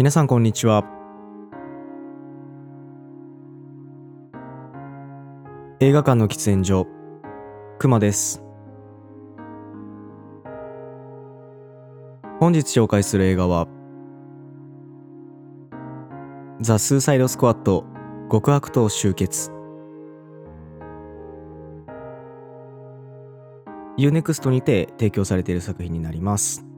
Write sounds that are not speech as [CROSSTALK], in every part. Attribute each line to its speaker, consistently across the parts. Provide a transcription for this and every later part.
Speaker 1: 皆さんこんにちは。映画館の喫煙所くまです。本日紹介する映画はザ・スーサイド・スクワット極悪党集結。UNEXT にて提供されている作品になります。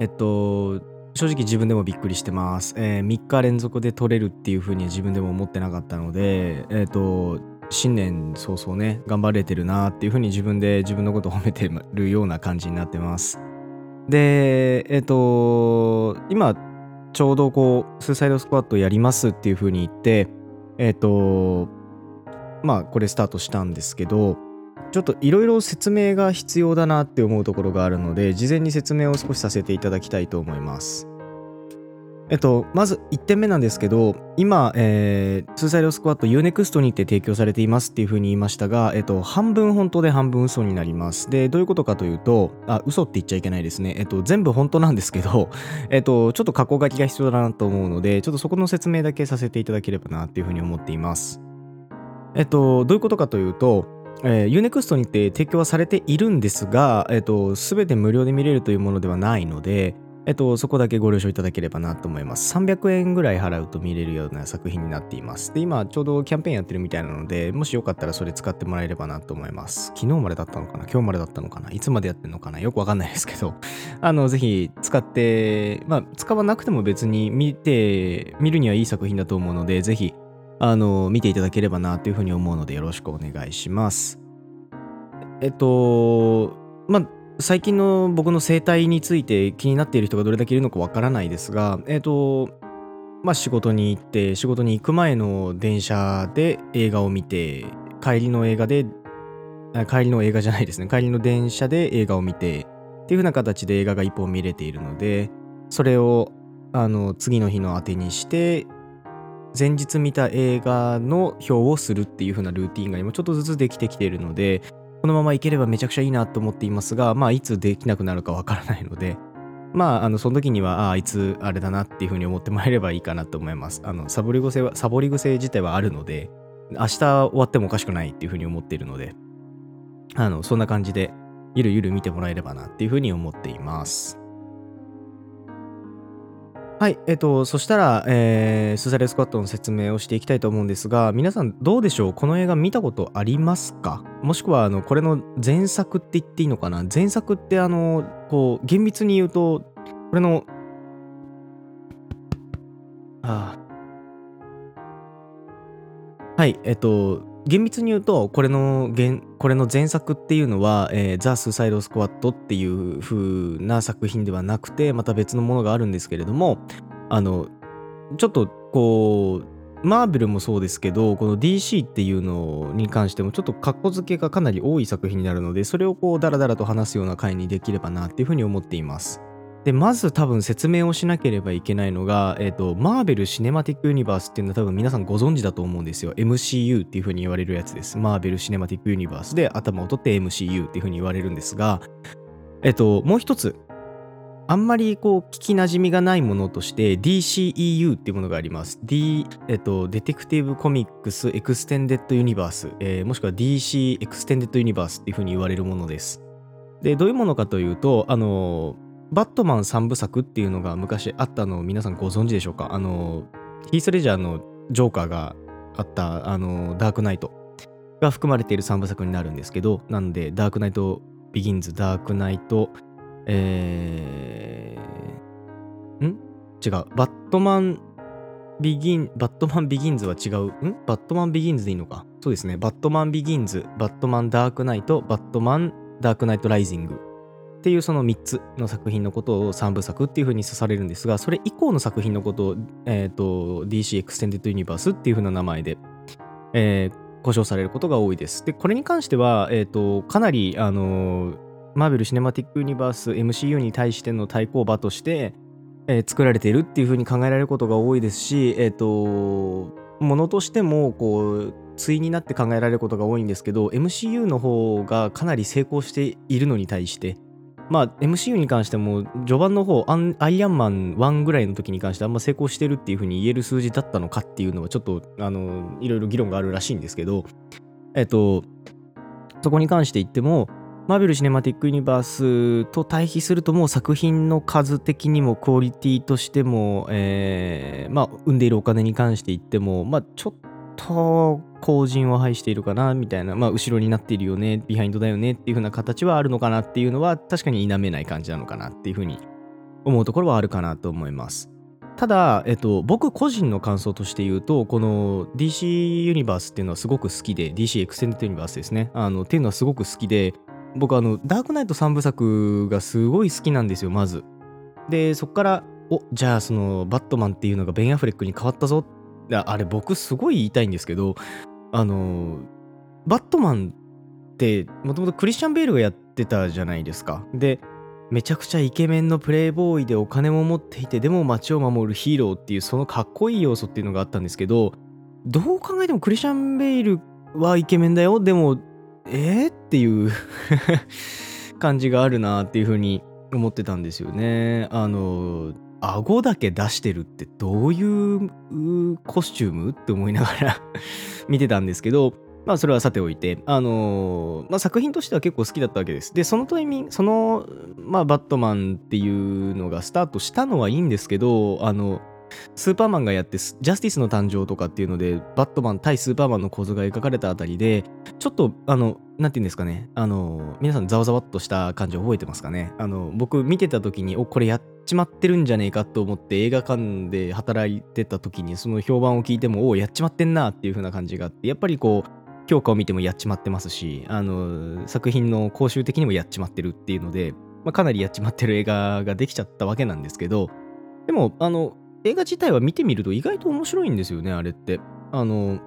Speaker 1: えっと正直自分でもびっくりしてます、えー、3日連続で撮れるっていう風に自分でも思ってなかったのでえっと新年早々ね頑張れてるなっていう風に自分で自分のことを褒めてるような感じになってます。でえっと今ちょうどこうスーサイドスクワットやりますっていう風に言ってえっとまあこれスタートしたんですけどちょっといろいろ説明が必要だなって思うところがあるので事前に説明を少しさせていただきたいと思いますえっと、まず1点目なんですけど、今、えー、ツーサイドスクワット UNEXT にて提供されていますっていうふうに言いましたが、えっと、半分本当で半分嘘になります。で、どういうことかというと、あ、嘘って言っちゃいけないですね。えっと、全部本当なんですけど、[LAUGHS] えっと、ちょっと加工書きが必要だなと思うので、ちょっとそこの説明だけさせていただければなっていうふうに思っています。えっと、どういうことかというと、えー、UNEXT にて提供はされているんですが、えっと、すべて無料で見れるというものではないので、えっと、そこだけご了承いただければなと思います。300円ぐらい払うと見れるような作品になっています。で、今ちょうどキャンペーンやってるみたいなので、もしよかったらそれ使ってもらえればなと思います。昨日までだったのかな？今日までだったのかな？いつまでやってるのかな？よくわかんないですけど、[LAUGHS] あの、ぜひ使って、まあ、使わなくても別に見て、見るにはいい作品だと思うので、ぜひ、あの、見ていただければなというふうに思うので、よろしくお願いします。えっと、まあ、最近の僕の生態について気になっている人がどれだけいるのかわからないですが、えっ、と、まあ仕事に行って、仕事に行く前の電車で映画を見て、帰りの映画で、帰りの映画じゃないですね、帰りの電車で映画を見て、っていう風な形で映画が一本見れているので、それをあの次の日の当てにして、前日見た映画の表をするっていう風なルーティンが今ちょっとずつできてきているので、このままいければめちゃくちゃいいなと思っていますが、まあ、いつできなくなるかわからないので、まあ、あの、その時には、ああ、いつあれだなっていうふうに思ってもらえればいいかなと思います。あの、サボり癖は、サボり癖自体はあるので、明日終わってもおかしくないっていうふうに思っているので、あの、そんな感じで、ゆるゆる見てもらえればなっていうふうに思っています。はい、えっと、そしたら、えー、スザレスクワットの説明をしていきたいと思うんですが、皆さんどうでしょう？この映画見たことありますか？もしくは、あの、これの前作って言っていいのかな？前作って、あの、こう、厳密に言うと、これの、あはい、えっと、厳密に言うと、これの、これの前作っていうのは、えー、ザ・スーサイド・スクワットっていう風な作品ではなくて、また別のものがあるんですけれども、あの、ちょっとこう、マーベルもそうですけど、この DC っていうのに関しても、ちょっと格好付けがかなり多い作品になるので、それをこう、ダラダラと話すような回にできればなっていうふうに思っています。で、まず多分説明をしなければいけないのが、えっ、ー、と、マーベル・シネマティック・ユニバースっていうのは多分皆さんご存知だと思うんですよ。MCU っていう風に言われるやつです。マーベル・シネマティック・ユニバースで頭を取って MCU っていう風に言われるんですが、えっ、ー、と、もう一つ、あんまりこう聞きなじみがないものとして DCEU っていうものがあります。D、えっと、ディテクティブコミックスエクステンデッドユニバース、えー、もしくは DC エクステンデッドユニバースっていう風に言われるものです。で、どういうものかというと、あのーバットマン3部作っていうのが昔あったのを皆さんご存知でしょうか？あの、ヒース・レジャーのジョーカーがあった、あの、ダークナイトが含まれている3部作になるんですけど、なんで、ダークナイト・ビギンズ、ダークナイト、えー、ん？違う。バットマンビギン、バットマンビギンズは違う。ん？バットマンビギンズでいいのか？そうですね。バットマンビギンズ、バットマンダークナイト、バットマンダークナイトライジングっていうその3つの作品のことを3部作っていうふうに指されるんですがそれ以降の作品のことを、えーと、DC エクステンデッドユニバースっていうふうな名前で、えー、呼称されることが多いです。でこれに関しては、えーと、かなり、あのー、マーベル・シネマティック・ユニバース MCU に対しての対抗馬として、えー、作られているっていうふうに考えられることが多いですし、えーと、ものとしてもこう対になって考えられることが多いんですけど MCU の方がかなり成功しているのに対してまあ、MCU に関しても序盤の方アイアンマン1ぐらいの時に関してあんま成功してるっていうふうに言える数字だったのかっていうのはちょっとあのいろいろ議論があるらしいんですけどえっとそこに関して言ってもマーベル・シネマティック・ユニバースと対比するともう作品の数的にもクオリティとしても、えーまあ、生んでいるお金に関して言っても、まあ、ちょっと後陣を排しているかなみたいな、まあ、後ろになっているよねビハインドだよねっていう風な形はあるのかなっていうのは確かに否めない感じなのかなっていう風に思うところはあるかなと思います。ただ、えっと、僕個人の感想として言うとこの DC ユニバースっていうのはすごく好きで DC エクセントユニバースですね。あのっていうのはすごく好きで僕あのダークナイト3部作がすごい好きなんですよまず。でそっからおじゃあそのバットマンっていうのがベン・アフレックに変わったぞあれ僕すごい言いたいんですけどあのバットマンってもともとクリスチャン・ベールがやってたじゃないですか。でめちゃくちゃイケメンのプレイボーイでお金も持っていてでも街を守るヒーローっていうそのかっこいい要素っていうのがあったんですけどどう考えてもクリスチャン・ベイルはイケメンだよ。でもえー、っていう [LAUGHS] 感じがあるなっていうふうに思ってたんですよね。あの顎だけ出してるってどういうコスチュームって思いながら [LAUGHS] 見てたんですけど、まあそれはさておいて、あのー、まあ、作品としては結構好きだったわけです。で、そのタイミング、その、まあ、バットマンっていうのがスタートしたのはいいんですけど、あの、スーパーマンがやって、ジャスティスの誕生とかっていうので、バットマン対スーパーマンの構図が描かれたあたりで、ちょっと、あの、なんて言うんですかね、あの、皆さんざわざわっとした感じ覚えてますかね。あの、僕見てた時に、お、これやっちまってるんじゃねえかと思って映画館で働いてた時にその評判を聞いてもおおやっちまってんなっていう風な感じがあってやっぱりこう評価を見てもやっちまってますしあの作品の講習的にもやっちまってるっていうので、まあ、かなりやっちまってる映画ができちゃったわけなんですけどでもあの映画自体は見てみると意外と面白いんですよねあれって。あの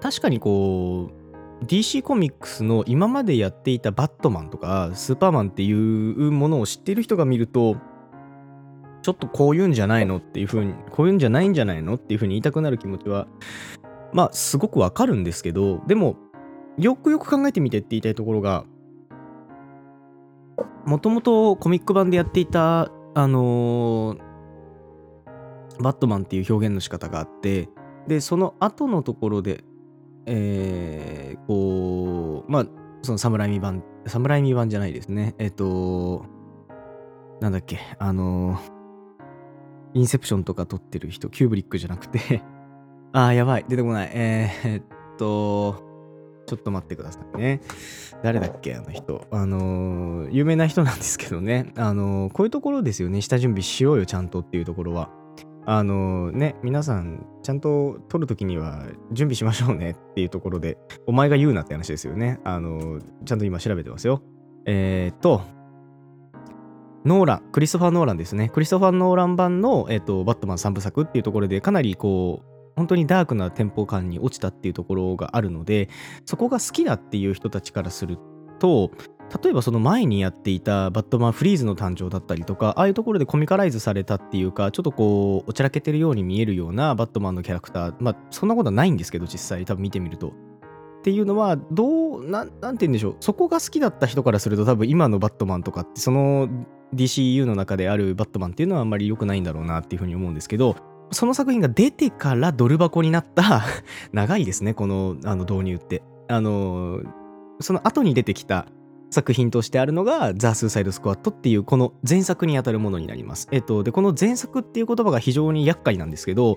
Speaker 1: 確かにこう DC コミックスの今までやっていたバットマンとかスーパーマンっていうものを知っている人が見るとちょっとこういうんじゃないのっていうふうにこういうんじゃないんじゃないのっていうふうに言いたくなる気持ちはまあすごくわかるんですけどでもよくよく考えてみてって言いたいところがもともとコミック版でやっていたあのー、バットマンっていう表現の仕方があってでその後のところでえー、こう、まあ、その侍未版、侍未版じゃないですね。えっ、ー、と、なんだっけ、あの、インセプションとか撮ってる人、キューブリックじゃなくて [LAUGHS] あー、やばい、出てこない。えー、っと、ちょっと待ってくださいね。誰だっけ、あの人。あの有名な人なんですけどね。あのこういうところですよね。下準備しようよ、ちゃんとっていうところは。あのね、皆さん、ちゃんと撮るときには準備しましょうねっていうところで、お前が言うなって話ですよね。あの、ちゃんと今調べてますよ。えー、っと、ノーラン、クリストファー・ノーランですね。クリストファー・ノーラン版の、えー、っと、バットマン3部作っていうところで、かなりこう、本当にダークなテンポ感に落ちたっていうところがあるので、そこが好きだっていう人たちからすると、例えばその前にやっていた「バットマンフリーズの誕生」だったりとかああいうところでコミカライズされたっていうかちょっとこうおちゃらけてるように見えるようなバットマンのキャラクターまあそんなことはないんですけど実際多分見てみると。っていうのはどうなんて言うんでしょうそこが好きだった人からすると多分今のバットマンとかってその DCU の中であるバットマンっていうのはあんまり良くないんだろうなっていうふうに思うんですけどその作品が出てからドル箱になった [LAUGHS] 長いですねこのあの導入って。あのその後に出てきた作品としてあるのが「ザ・スーサイド・スクワット」っていうこの前作にあたるものになります。えっと、でこの前作っていう言葉が非常に厄介なんですけど、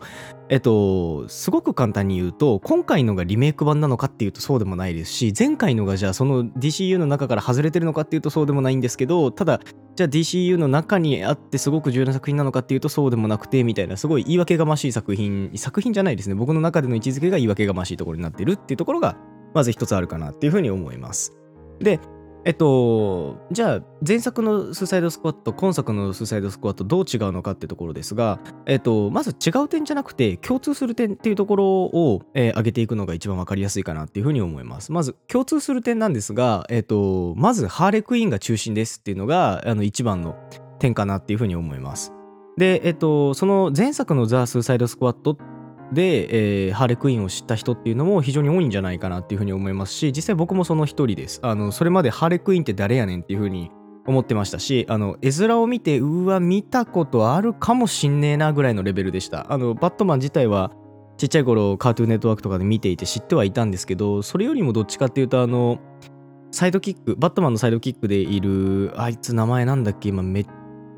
Speaker 1: えっと、すごく簡単に言うと今回のがリメイク版なのかっていうとそうでもないですし前回のがじゃあその DCU の中から外れてるのかっていうとそうでもないんですけどただじゃあ DCU の中にあってすごく重要な作品なのかっていうとそうでもなくてみたいなすごい言い訳がましい作品作品じゃないですね僕の中での位置づけが言い訳がましいところになってるっていうところがまず一つあるかなっていうふうに思います。でえっと、じゃあ前作のスーサイドスクワット、今作のスーサイドスクワットどう違うのかってところですが、えっと、まず違う点じゃなくて共通する点っていうところを、えー、挙げていくのが一番わかりやすいかなっていうふうに思います。まず共通する点なんですが、えっと、まずハーレクイーンが中心ですっていうのがあの一番の点かなっていうふうに思います。で、えっと、その前作のザ・スーサイド・スクワットっでえーハーレクイーンを知った人っていうのも非常に多いんじゃないかなっていうふうに思いますし実際僕もその一人です。あのそれまでハーレクイーンって誰やねんっていうふうに思ってましたしあの絵面を見てうわ見たことあるかもしんねえなぐらいのレベルでした。あのバットマン自体はちっちゃい頃カートゥーンネットワークとかで見ていて知ってはいたんですけどそれよりもどっちかっていうとあのサイドキックバットマンのサイドキックでいるあいつ名前なんだっけ今めっ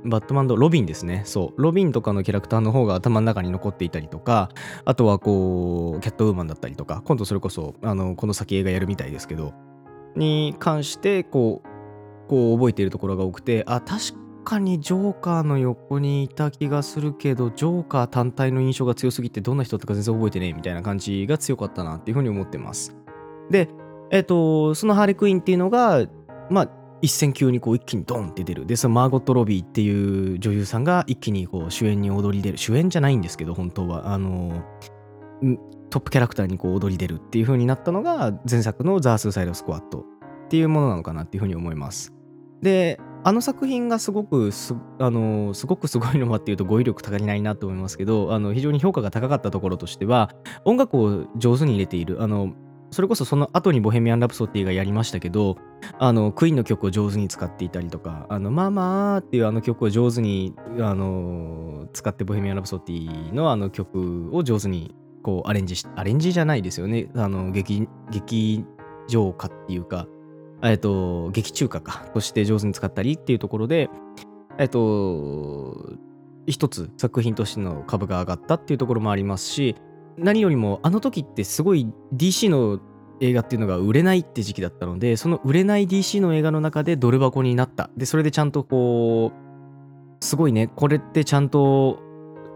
Speaker 1: バットマンのロビンですね。そう。ロビンとかのキャラクターの方が頭の中に残っていたりとかあとはこうキャットウーマンだったりとか今度それこそあのこの先映画やるみたいですけどに関してこうこう覚えているところが多くてあ確かにジョーカーの横にいた気がするけどジョーカー単体の印象が強すぎてどんな人とか全然覚えてねえみたいな感じが強かったなっていうふうに思ってます。でえっ、とそのハーレクイーンっていうのがまあ一戦級にこう一気にドンって出る。でそのマーゴット・ロビーっていう女優さんが一気にこう主演に踊り出る。主演じゃないんですけど本当は。あのトップキャラクターにこう踊り出るっていう風になったのが前作のザ・スーサイド・スクワットっていうものなのかなっていう風に思います。であの作品がすごくすあのすごくすごいのはっていうと語彙力足りないなと思いますけどあの非常に評価が高かったところとしては音楽を上手に入れている。あのそれこそその後にボヘミアン・ラプソディがやりましたけどあのクイーンの曲を上手に使っていたりとか「あのママー」っていうあの曲を上手にあの使ってボヘミアン・ラプソディのあの曲を上手にこうアレンジしアレンジじゃないですよね。あの劇劇場歌っていうかえっと劇中歌か。として上手に使ったりっていうところでえっと一つ作品としての株が上がったっていうところもありますし何よりもあの時ってすごい DC の映画っていうのが売れないって時期だったのでその売れない DC の映画の中でドル箱になったでそれでちゃんとこうすごいねこれってちゃんと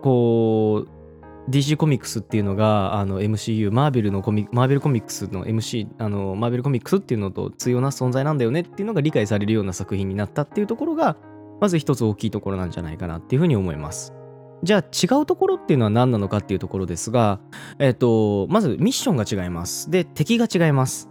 Speaker 1: こう DC コミックスっていうのがあの MCU マーベルのコミマーベルコミックスの MC あのマーベルコミックスっていうのと通用な存在なんだよねっていうのが理解されるような作品になったっていうところがまず一つ大きいところなんじゃないかなっていうふうに思います。じゃあ違うところっていうのは何なのかっていうところですが、えっ、と、まずミッションが違います。で、敵が違います。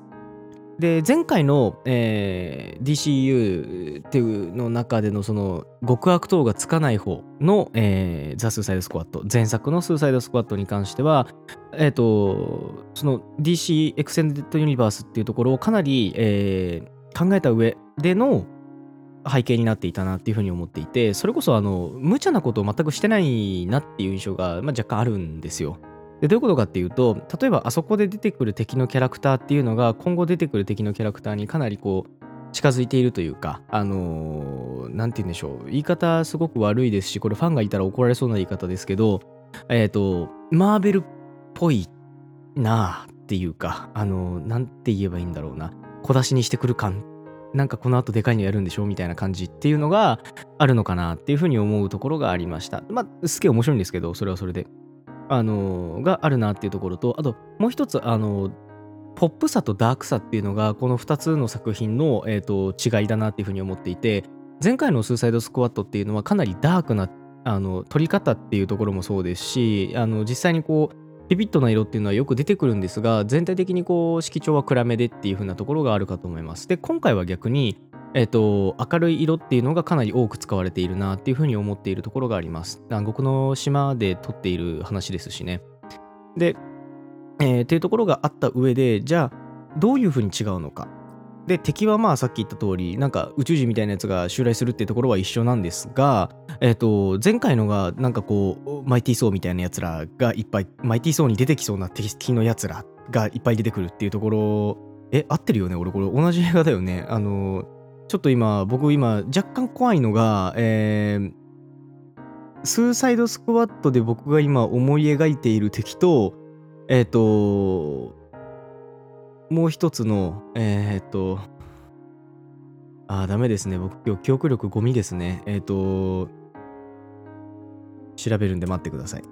Speaker 1: で、前回の、えー DCU っていうの中でのその極悪党がつかない方の、えーザ・スーサイド・スクワット、前作のスーサイド・スクワットに関しては、えっ、と、その DC エクセンデッド・ユニバースっていうところをかなり、えー考えた上での背景になっていたなっていうふうに思っていてそれこそあの無茶なことを全くしてないなっていう印象が、まあ、若干あるんですよ。でどういうことかっていうと例えばあそこで出てくる敵のキャラクターっていうのが今後出てくる敵のキャラクターにかなりこう近づいているというかあのーて言うんでしょう言い方すごく悪いですしこれファンがいたら怒られそうな言い方ですけどえっ、とマーベルっぽいなあっていうかあのなんて言えばいいんだろうな小出しにしてくる感なんかこの後でかいのやるんでしょみたいな感じっていうのがあるのかなっていうふうに思うところがありました。まあ、すげえ面白いんですけど、それはそれで。あのがあるなっていうところと、あともう一つ、あのポップさとダークさっていうのが、この2つの作品の、えー、と違いだなっていうふうに思っていて、前回のスーサイドスクワットっていうのはかなりダークなあの撮り方っていうところもそうですし、あの実際にこう、ビビットな色っていうのはよく出てくるんですが全体的にこう色調は暗めでっていう風なところがあるかと思います。で今回は逆にえっ、と明るい色っていうのがかなり多く使われているなっていうふうに思っているところがあります。南国の島で撮っている話ですしね。で、えーっていうところがあった上でじゃあどういうふうに違うのか。で敵はまあさっき言った通りなんか宇宙人みたいなやつが襲来するってところは一緒なんですがえっ、と前回のがなんかこうマイティーソーみたいなやつらがいっぱいマイティーソーに出てきそうな敵のやつらがいっぱい出てくるっていうところえ合ってるよね？俺これ同じ映画だよね？あのちょっと今僕今若干怖いのがえースーサイドスクワットで僕が今思い描いている敵とえっ、ともう一つのえっ、とあダメですね僕今日記憶力ゴミですねえっ、と調べるんで待ってください。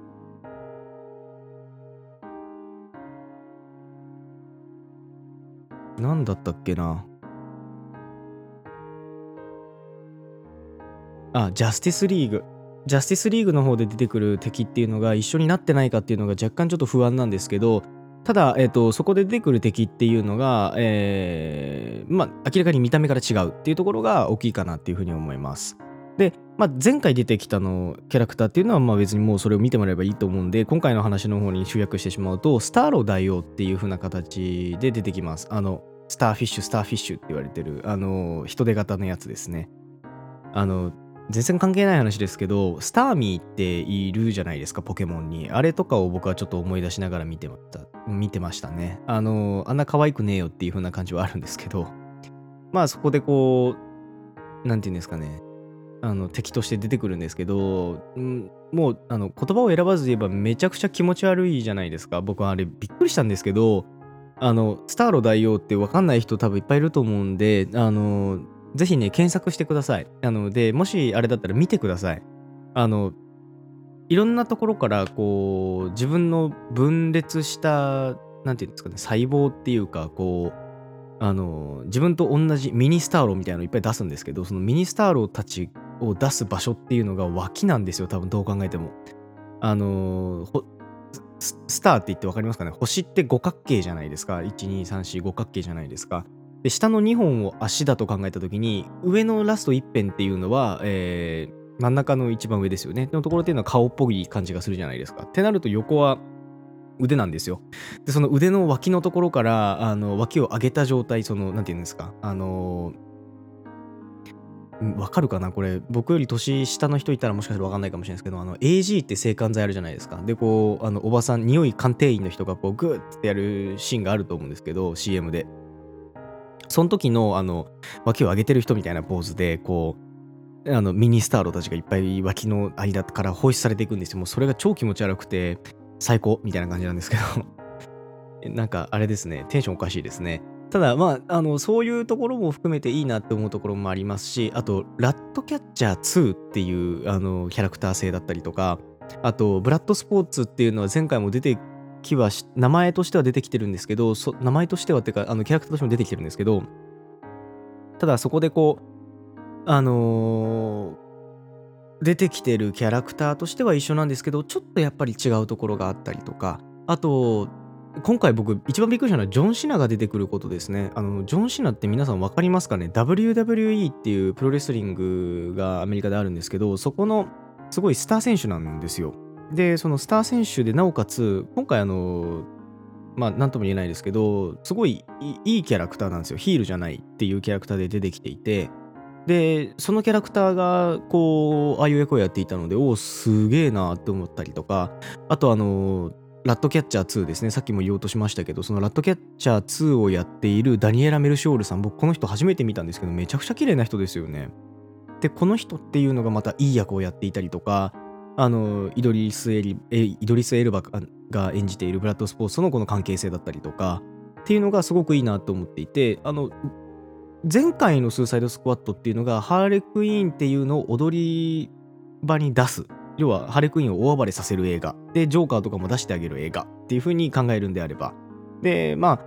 Speaker 1: 何だったっけなあ、ジャスティスリーグ。ジャスティスリーグの方で出てくる敵っていうのが一緒になってないかっていうのが若干ちょっと不安なんですけど、ただ、えっとそこで出てくる敵っていうのが、えーまあ、明らかに見た目から違うっていうところが大きいかなっていうふうに思います。で、まあ、前回出てきたのキャラクターっていうのはまあ別にもうそれを見てもらえばいいと思うんで今回の話の方に集約してしまうとスターロー大王っていう風な形で出てきますあのスターフィッシュスターフィッシュって言われてるあのヒトデ型のやつですねあの全然関係ない話ですけどスターミーっているじゃないですかポケモンに。あれとかを僕はちょっと思い出しながら見てました。見てましたね。あのあんな可愛くねえよっていう風な感じはあるんですけど。まあそこでこう何て言うんですかね。あの敵として出てくるんですけど、ん、もうあの言葉を選ばず言えばめちゃくちゃ気持ち悪いじゃないですか。僕はあれびっくりしたんですけどあのスターロ大王って分かんない人多分いっぱいいると思うんであのぜひね検索してください。あのでもしあれだったら見てください。あのいろんなところからこう自分の分裂した何て言うんですかね細胞っていうかこうあの自分と同じミニスターローみたいなのいっぱい出すんですけどそのミニスターローたちを出す場所っていうのが脇なんですよ多分どう考えても。あのスターって言って分かりますかね？星って五角形じゃないですか？1234五角形じゃないですか？で下の2本を足だと考えた時に上のラスト1辺っていうのは、えー、真ん中の一番上ですよねのところっていうのは顔っぽい感じがするじゃないですかってなると横は腕なんですよ。で、その腕の脇のところから、あの、脇を上げた状態、その、なんて言うんですか、あのわかるかなこれ、僕より年下の人いたらもしかしたらわかんないかもしれないですけど、あの、AG って制汗剤あるじゃないですか。で、こう、あの、おばさん、匂い鑑定員の人がこう、グーってやるシーンがあると思うんですけど、CM で。その時の、あの、脇を上げてる人みたいなポーズで、こう、あのミニスターロたちがいっぱい脇の間から放出されていくんですよ。もうそれが超気持ち悪くて、最高みたいな感じなんですけど [LAUGHS] なんかあれですね、テンションおかしいですね。ただまあ、あの、そういうところも含めていいなって思うところもありますし、あと、ラットキャッチャー2っていうあのキャラクター性だったりとか、あと、ブラッドスポーツっていうのは前回も出てきは名前としては出てきてるんですけど、名前としてはっていうか、あのキャラクターとしても出てきてるんですけど、ただそこでこう、あのー出てきてるキャラクターとしては一緒なんですけどちょっとやっぱり違うところがあったりとかあと今回僕一番びっくりしたのはジョン・シナが出てくることですね。あのジョン・シナって皆さん分かりますかね？WWE っていうプロレスリングがアメリカであるんですけどそこのすごいスター選手なんですよ。でそのスター選手でなおかつ今回あのまあ何とも言えないですけどすごいいいキャラクターなんですよ。ヒールじゃないっていうキャラクターで出てきていて。でそのキャラクターがこうああいう役をやっていたのでおおすげえなって思ったりとか。あとあのラットキャッチャー2ですね。さっきも言おうとしましたけどそのラットキャッチャー2をやっているダニエラ・メルショールさん僕この人初めて見たんですけどめちゃくちゃ綺麗な人ですよね。でこの人っていうのがまたいい役をやっていたりとかあのイドリスエリ・イドリスエルバが演じているブラッドスポーツとのこの関係性だったりとかっていうのがすごくいいなと思っていてあの前回のスーサイドスクワットっていうのがハーレクイーンっていうのを踊り場に出す。要はハーレクイーンを大暴れさせる映画。でジョーカーとかも出してあげる映画。っていう風に考えるんであれば。でまあ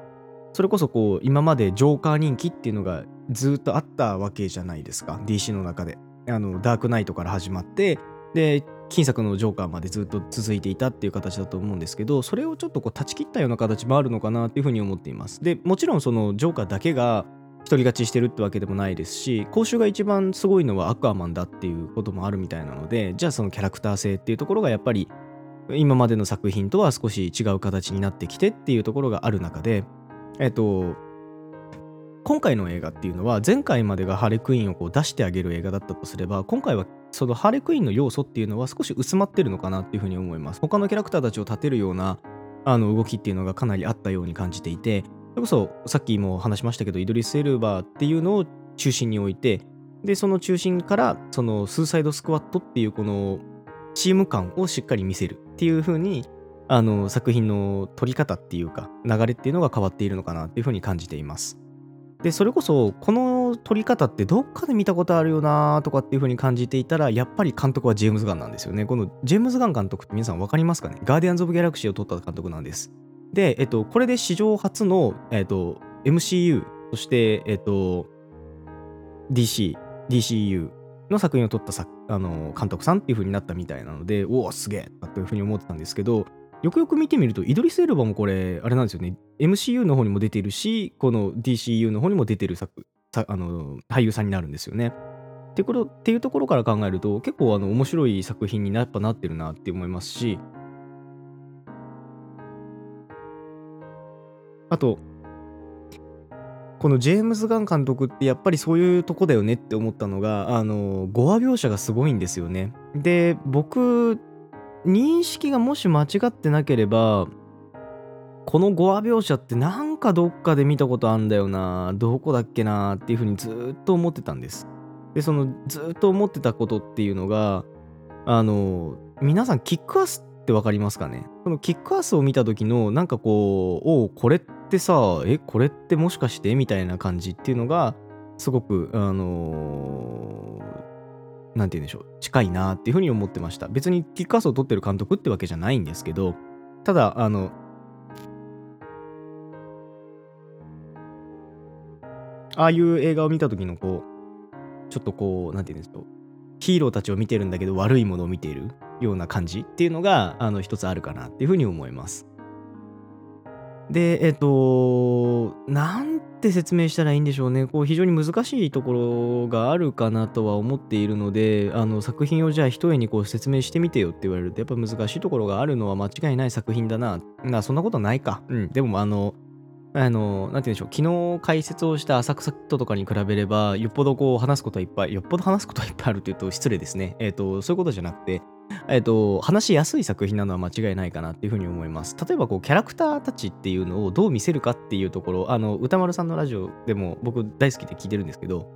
Speaker 1: それこそこう今までジョーカー人気っていうのがずっとあったわけじゃないですか。DC の中で。あのダークナイトから始まってで金作のジョーカーまでずっと続いていたっていう形だと思うんですけどそれをちょっとこう断ち切ったような形もあるのかなっていうふうに思っています。でもちろんそのジョーカーだけが独り勝ちしてるってわけでもないですし講習が一番すごいのはアクアマンだっていうこともあるみたいなのでじゃあそのキャラクター性っていうところがやっぱり今までの作品とは少し違う形になってきてっていうところがある中でえっと今回の映画っていうのは前回までがハレクイーンをこう出してあげる映画だったとすれば今回はそのハーレクインの要素っていうのは少し薄まってるのかなっていうふうに思います他のキャラクターたちを立てるようなあの動きっていうのがかなりあったように感じていてそれこそさっきも話しましたけどイドリス・エルバーっていうのを中心に置いてでその中心からそのスーサイドスクワットっていうこのチーム感をしっかり見せるっていう風にあの作品の撮り方っていうか流れっていうのが変わっているのかなっていう風に感じています。でそれこそこの撮り方ってどっかで見たことあるよなとかっていう風に感じていたらやっぱり監督はジェームズ・ガンなんですよね。このジェームズ・ガン監督って皆さん分かりますかね？ガーディアンズ・オブ・ギャラクシーを撮った監督なんです。で、えっと、これで史上初の、えっと、MCU、そして、えっと、DC、DCU の作品を撮ったあの監督さんっていう風になったみたいなので、おお、すげえっていう風に思ってたんですけど、よくよく見てみると、イドリス・エルバもこれ、あれなんですよね、MCU の方にも出てるし、この DCU の方にも出てる作あの俳優さんになるんですよね。ってことっていうところから考えると結構あの面白い作品にやっぱなってるなって思いますしあとこのジェームズ・ガン監督ってやっぱりそういうとこだよねって思ったのがあの語話描写がすごいんですよねで僕認識がもし間違ってなければこの語話描写ってなんかどっかで見たことあんだよなどこだっけなっていうふうにずっと思ってたんです。でそのずっと思ってたことっていうのがあの皆さんキックアスって分かりますかね？そのキックアスを見た時のなんかこうおおこれってさえこれってもしかしてみたいな感じっていうのがすごくあの何て言うんでしょう近いなっていうふうに思ってました。別にキックアスを取ってる監督ってわけじゃないんですけどただあのああいう映画を見た時のこうちょっとこう何て言うんですかヒーローたちを見てるんだけど悪いものを見ているような感じっていうのがあの一つあるかなっていうふうに思いますで、えっと、なんて説明したらいいんでしょうね。こう非常に難しいところがあるかなとは思っているので、あの作品をじゃあ一重にこう説明してみてよって言われると、やっぱ難しいところがあるのは間違いない作品だな。なそんなことないか。うん。でも、あの、あの、なんて言うんでしょう。昨日解説をした浅草キットとかに比べれば、よっぽどこう話すことはいっぱい、よっぽど話すことはいっぱいあるっていうと失礼ですね。えっ、と、そういうことじゃなくて、えっと、話しやすい作品なのは間違いないかなっていうふうに思います。例えばこうキャラクターたちっていうのをどう見せるかっていうところ、あの歌丸さんのラジオでも僕大好きで聞いてるんですけど、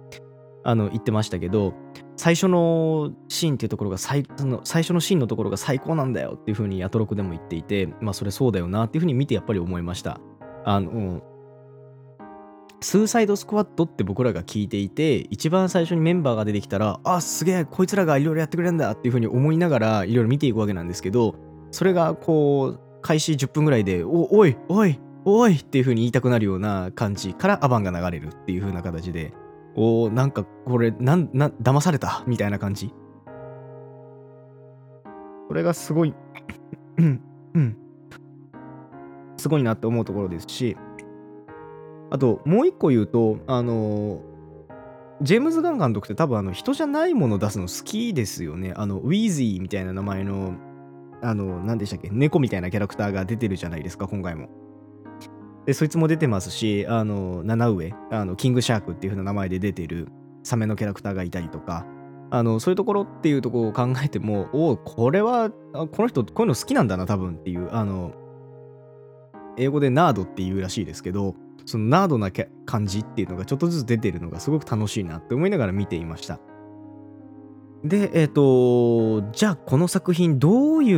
Speaker 1: あの言ってましたけど、最初のシーンっていうところが最の最初のシーンのところが最高なんだよっていうふうにアトロクでも言っていて、まあそれそうだよなっていうふうに見てやっぱり思いました。あの、スーサイドスクワットって僕らが聞いていて一番最初にメンバーが出てきたらあすげえこいつらがいろいろやってくれるんだっていう風に思いながらいろいろ見ていくわけなんですけどそれがこう開始10分ぐらいでおおいおいおいっていう風に言いたくなるような感じからアバンが流れるっていう風な形でおなんかこれなんな騙された？みたいな感じ。これがすごいうんうん。すごいなって思うところですしあと、もう一個言うと、あのジェームズ・ガン監督って多分あの人じゃないもの出すの好きですよね。あの、ウィーズーみたいな名前の、あの、何でしたっけ、猫みたいなキャラクターが出てるじゃないですか、今回も。で、そいつも出てますし、あの、七上、あの、キングシャークっていう風な名前で出てるサメのキャラクターがいたりとか、あの、そういうところっていうところを考えても、おこれは、この人、こういうの好きなんだな、多分っていう、あの、英語でナードっていうらしいですけど、そのナードな感じっていうのがちょっとずつ出てるのがすごく楽しいなって思いながら見ていました。で、えっ、ー、と、じゃあこの作品どうい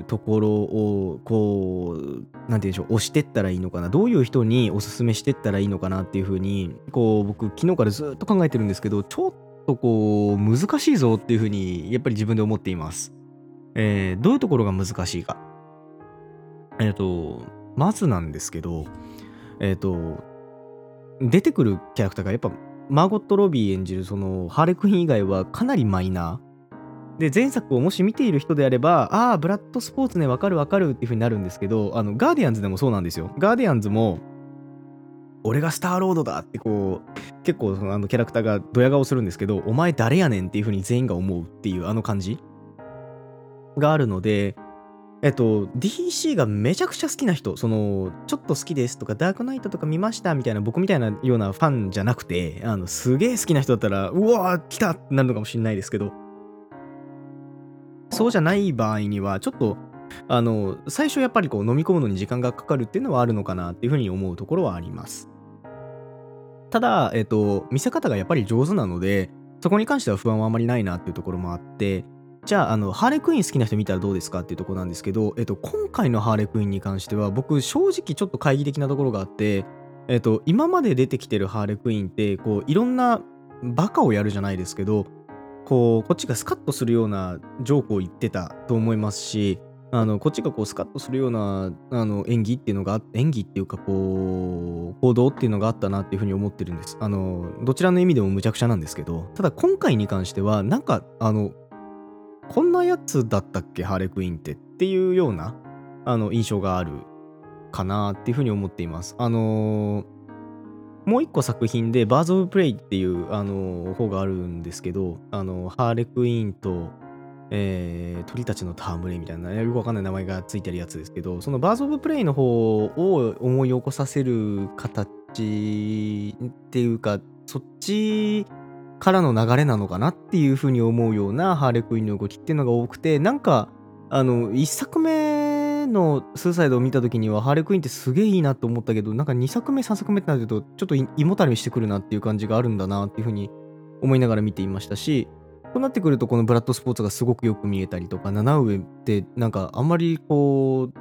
Speaker 1: うところをこう、なんて言うんでしょう、押してったらいいのかな、どういう人におすすめしてったらいいのかなっていうふうに、こう僕昨日からずっと考えてるんですけど、ちょっとこう難しいぞっていうふうにやっぱり自分で思っています。えー、どういうところが難しいか。えっ、ー、と、まずなんですけど、えっ、ー、と、出てくるキャラクターがやっぱマーゴット・ロビー演じるそのハーレクイン以外はかなりマイナー。で、前作をもし見ている人であれば、ああ、ブラッドスポーツね、わかるわかるっていう風になるんですけど、あの、ガーディアンズでもそうなんですよ。ガーディアンズも、俺がスターロードだってこう、結構そのあのキャラクターがドヤ顔するんですけど、お前誰やねんっていう風に全員が思うっていうあの感じがあるので、えっと、DC がめちゃくちゃ好きな人、その、ちょっと好きですとか、ダークナイトとか見ましたみたいな、僕みたいなようなファンじゃなくて、あの、すげえ好きな人だったら、うわー、来たってなるのかもしれないですけど、そうじゃない場合には、ちょっと、あの、最初やっぱりこう飲み込むのに時間がかかるっていうのはあるのかなっていうふうに思うところはあります。ただ、えっと、見せ方がやっぱり上手なので、そこに関しては不安はあまりないなっていうところもあって、じゃあ、あの、ハーレクイーン好きな人見たらどうですかっていうとこなんですけど、えっと、今回のハーレクイーンに関しては、僕、正直ちょっと懐疑的なところがあって、えっと、今まで出てきてるハーレクイーンって、こう、いろんなバカをやるじゃないですけど、こう、こっちがスカッとするようなジョークを言ってたと思いますし、あの、こっちがこう、スカッとするような、あの、演技っていうのが、演技っていうか、こう、行動っていうのがあったなっていうふうに思ってるんです。あの、どちらの意味でもむちゃくちゃなんですけど、ただ今回に関しては、なんか、あの、こんなやつだったっけ？ハーレクイーンってっていうようなあの印象があるかなっていうふうに思っています。あのー、もう一個作品で、バーズ・オブ・プレイっていう、あの、方があるんですけど、あの、ハーレクイーンと、えー、鳥たちの戯れみたいな、よくわかんない名前がついてるやつですけど、そのバーズ・オブ・プレイの方を思い起こさせる形っていうか、そっちからの流れなのかなっていうふうに思うようなハーレクイーンの動きっていうのが多くて、なんか、あの、一作目のスーサイドを見た時には、ハーレクイーンってすげえいいなと思ったけど、なんか2作目、3作目ってなると、ちょっと胃もたれしてくるなっていう感じがあるんだなっていうふうに思いながら見ていましたし、となってくると、このブラッドスポーツがすごくよく見えたりとか、七上ってなんかあんまりこう、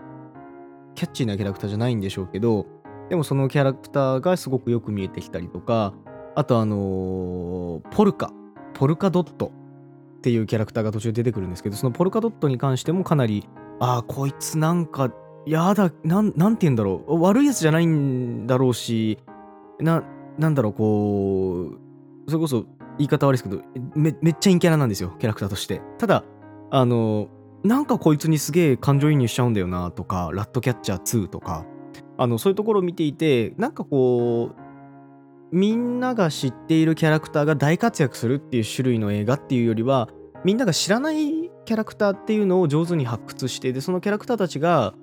Speaker 1: キャッチーなキャラクターじゃないんでしょうけど、でもそのキャラクターがすごくよく見えてきたりとか、あとあのー、ポルカ、ポルカドットっていうキャラクターが途中出てくるんですけど、そのポルカドットに関してもかなり、ああ、こいつなんか、やだ、なん、なんて言うんだろう、悪いやつじゃないんだろうし、な、なんだろう、こう、それこそ言い方悪いですけどめ、めっちゃ陰キャラなんですよ、キャラクターとして。ただ、あの、なんかこいつにすげえ感情移入しちゃうんだよなとか、ラットキャッチャー2とか、あの、そういうところを見ていて、なんかこう、みんなが知っているキャラクターが大活躍するっていう種類の映画っていうよりは、みんなが知らないキャラクターっていうのを上手に発掘して、で、そのキャラクターたちが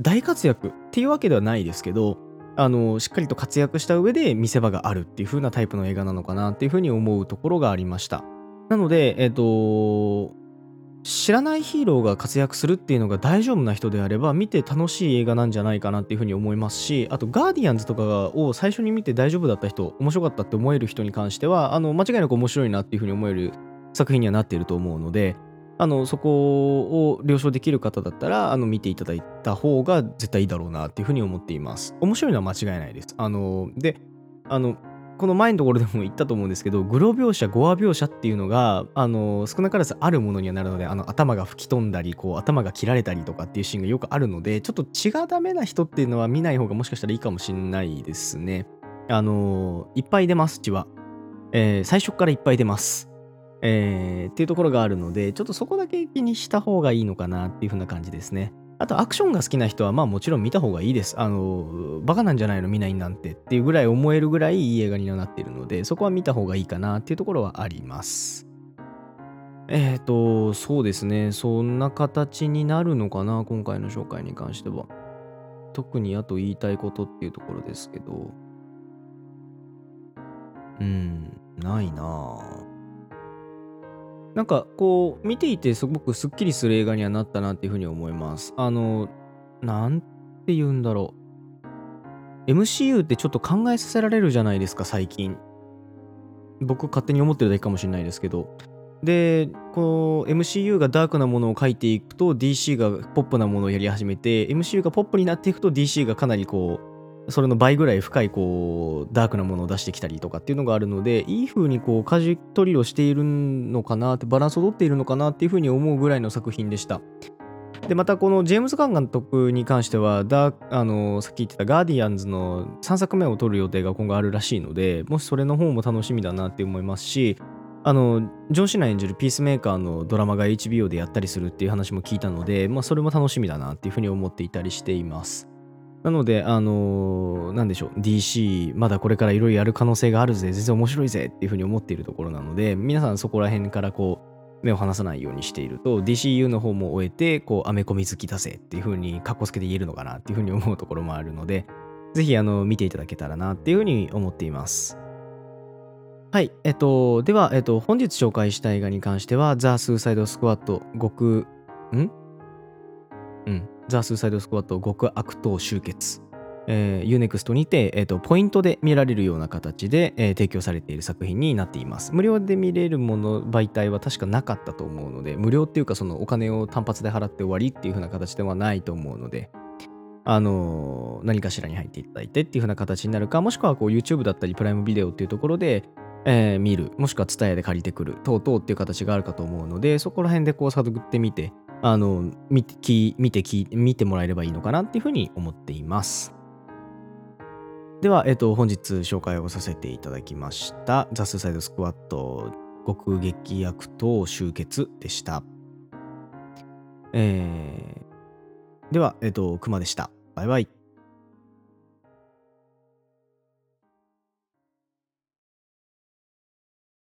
Speaker 1: 大活躍っていうわけではないですけど、あの、しっかりと活躍した上で見せ場があるっていう風なタイプの映画なのかなっていう風に思うところがありました。なので、えっ、と、知らないヒーローが活躍するっていうのが大丈夫な人であれば見て楽しい映画なんじゃないかなっていうふうに思いますしあとガーディアンズとかを最初に見て大丈夫だった人面白かったって思える人に関してはあの間違いなく面白いなっていうふうに思える作品にはなっていると思うのであのそこを了承できる方だったらあの見ていただいた方が絶対いいだろうなっていうふうに思っています。面白いのは間違いないです。あのであのこの前のところでも言ったと思うんですけど、グロ描写、ゴア描写っていうのが、あの、少なからずあるものにはなるので、あの、頭が吹き飛んだり、こう、頭が切られたりとかっていうシーンがよくあるので、ちょっと血がダメな人っていうのは見ない方がもしかしたらいいかもしんないですね。あの、いっぱい出ます、血は。えー、最初からいっぱい出ます。えー、っていうところがあるので、ちょっとそこだけ気にした方がいいのかなっていう風な感じですね。あとアクションが好きな人はまあもちろん見た方がいいです。あの、バカなんじゃないの見ないなんてっていうぐらい思えるぐらいいい映画になっているので、そこは見た方がいいかなっていうところはあります。えっ、ー、と、そうですね。そんな形になるのかな、今回の紹介に関しては。特にあと言いたいことっていうところですけど。うん、ないなぁ。なんかこう見ていてすごくすっきりする映画にはなったなっていうふうに思います。あの、なんて言うんだろう。MCU ってちょっと考えさせられるじゃないですか、最近。僕勝手に思ってるだけかもしれないですけど。で、こう MCU がダークなものを書いていくと DC がポップなものをやり始めて MCU がポップになっていくと DC がかなりこうそれの倍ぐらい深いこうダークなものを出してきたりとかっていうのがあるのでいい風にこう舵取りをしているのかなってバランスをとっているのかなっていう風に思うぐらいの作品でした。でまたこのジェームズ・ガン監督に関してはダあのさっき言ってたガーディアンズの3作目を撮る予定が今後あるらしいのでもしそれの方も楽しみだなって思いますしあのジョン・シナ演じるピースメーカーのドラマが HBO でやったりするっていう話も聞いたので、まあ、それも楽しみだなっていうふうに思っていたりしています。なので、あのー、なんでしょう、DC、まだこれからいろいろやる可能性があるぜ、全然面白いぜっていうふうに思っているところなので、皆さんそこら辺からこう、目を離さないようにしていると、DCU の方も終えて、こう、アメコミ好きだぜっていうふうに、かっこつけて言えるのかなっていうふうに思うところもあるので、ぜひ、あの、見ていただけたらなっていうふうに思っています。はい。えっと、では、えっと、本日紹介した映画に関しては、ザ・スーサイド・スクワット、極、ん？うん。ザ・スーサイド・スクワット極悪党集結、えー、Unext にて、えーと、ポイントで見られるような形で、えー、提供されている作品になっています。無料で見れるもの、媒体は確かなかったと思うので、無料っていうかそのお金を単発で払って終わりっていう風な形ではないと思うので、あのー、何かしらに入っていただいてっていう風な形になるか、もしくはこう YouTube だったりプライムビデオっていうところで、えー、見る、もしくは TSUTAYA で借りてくる、等々っていう形があるかと思うので、そこら辺でこう探ってみて、あの、見て、見て、見てもらえればいいのかなっていうふうに思っています。では、えっと、本日紹介をさせていただきました、ザ・スサイド・スクワット極撃役と集結でした。えー、では、えっと、熊でした。バイバイ。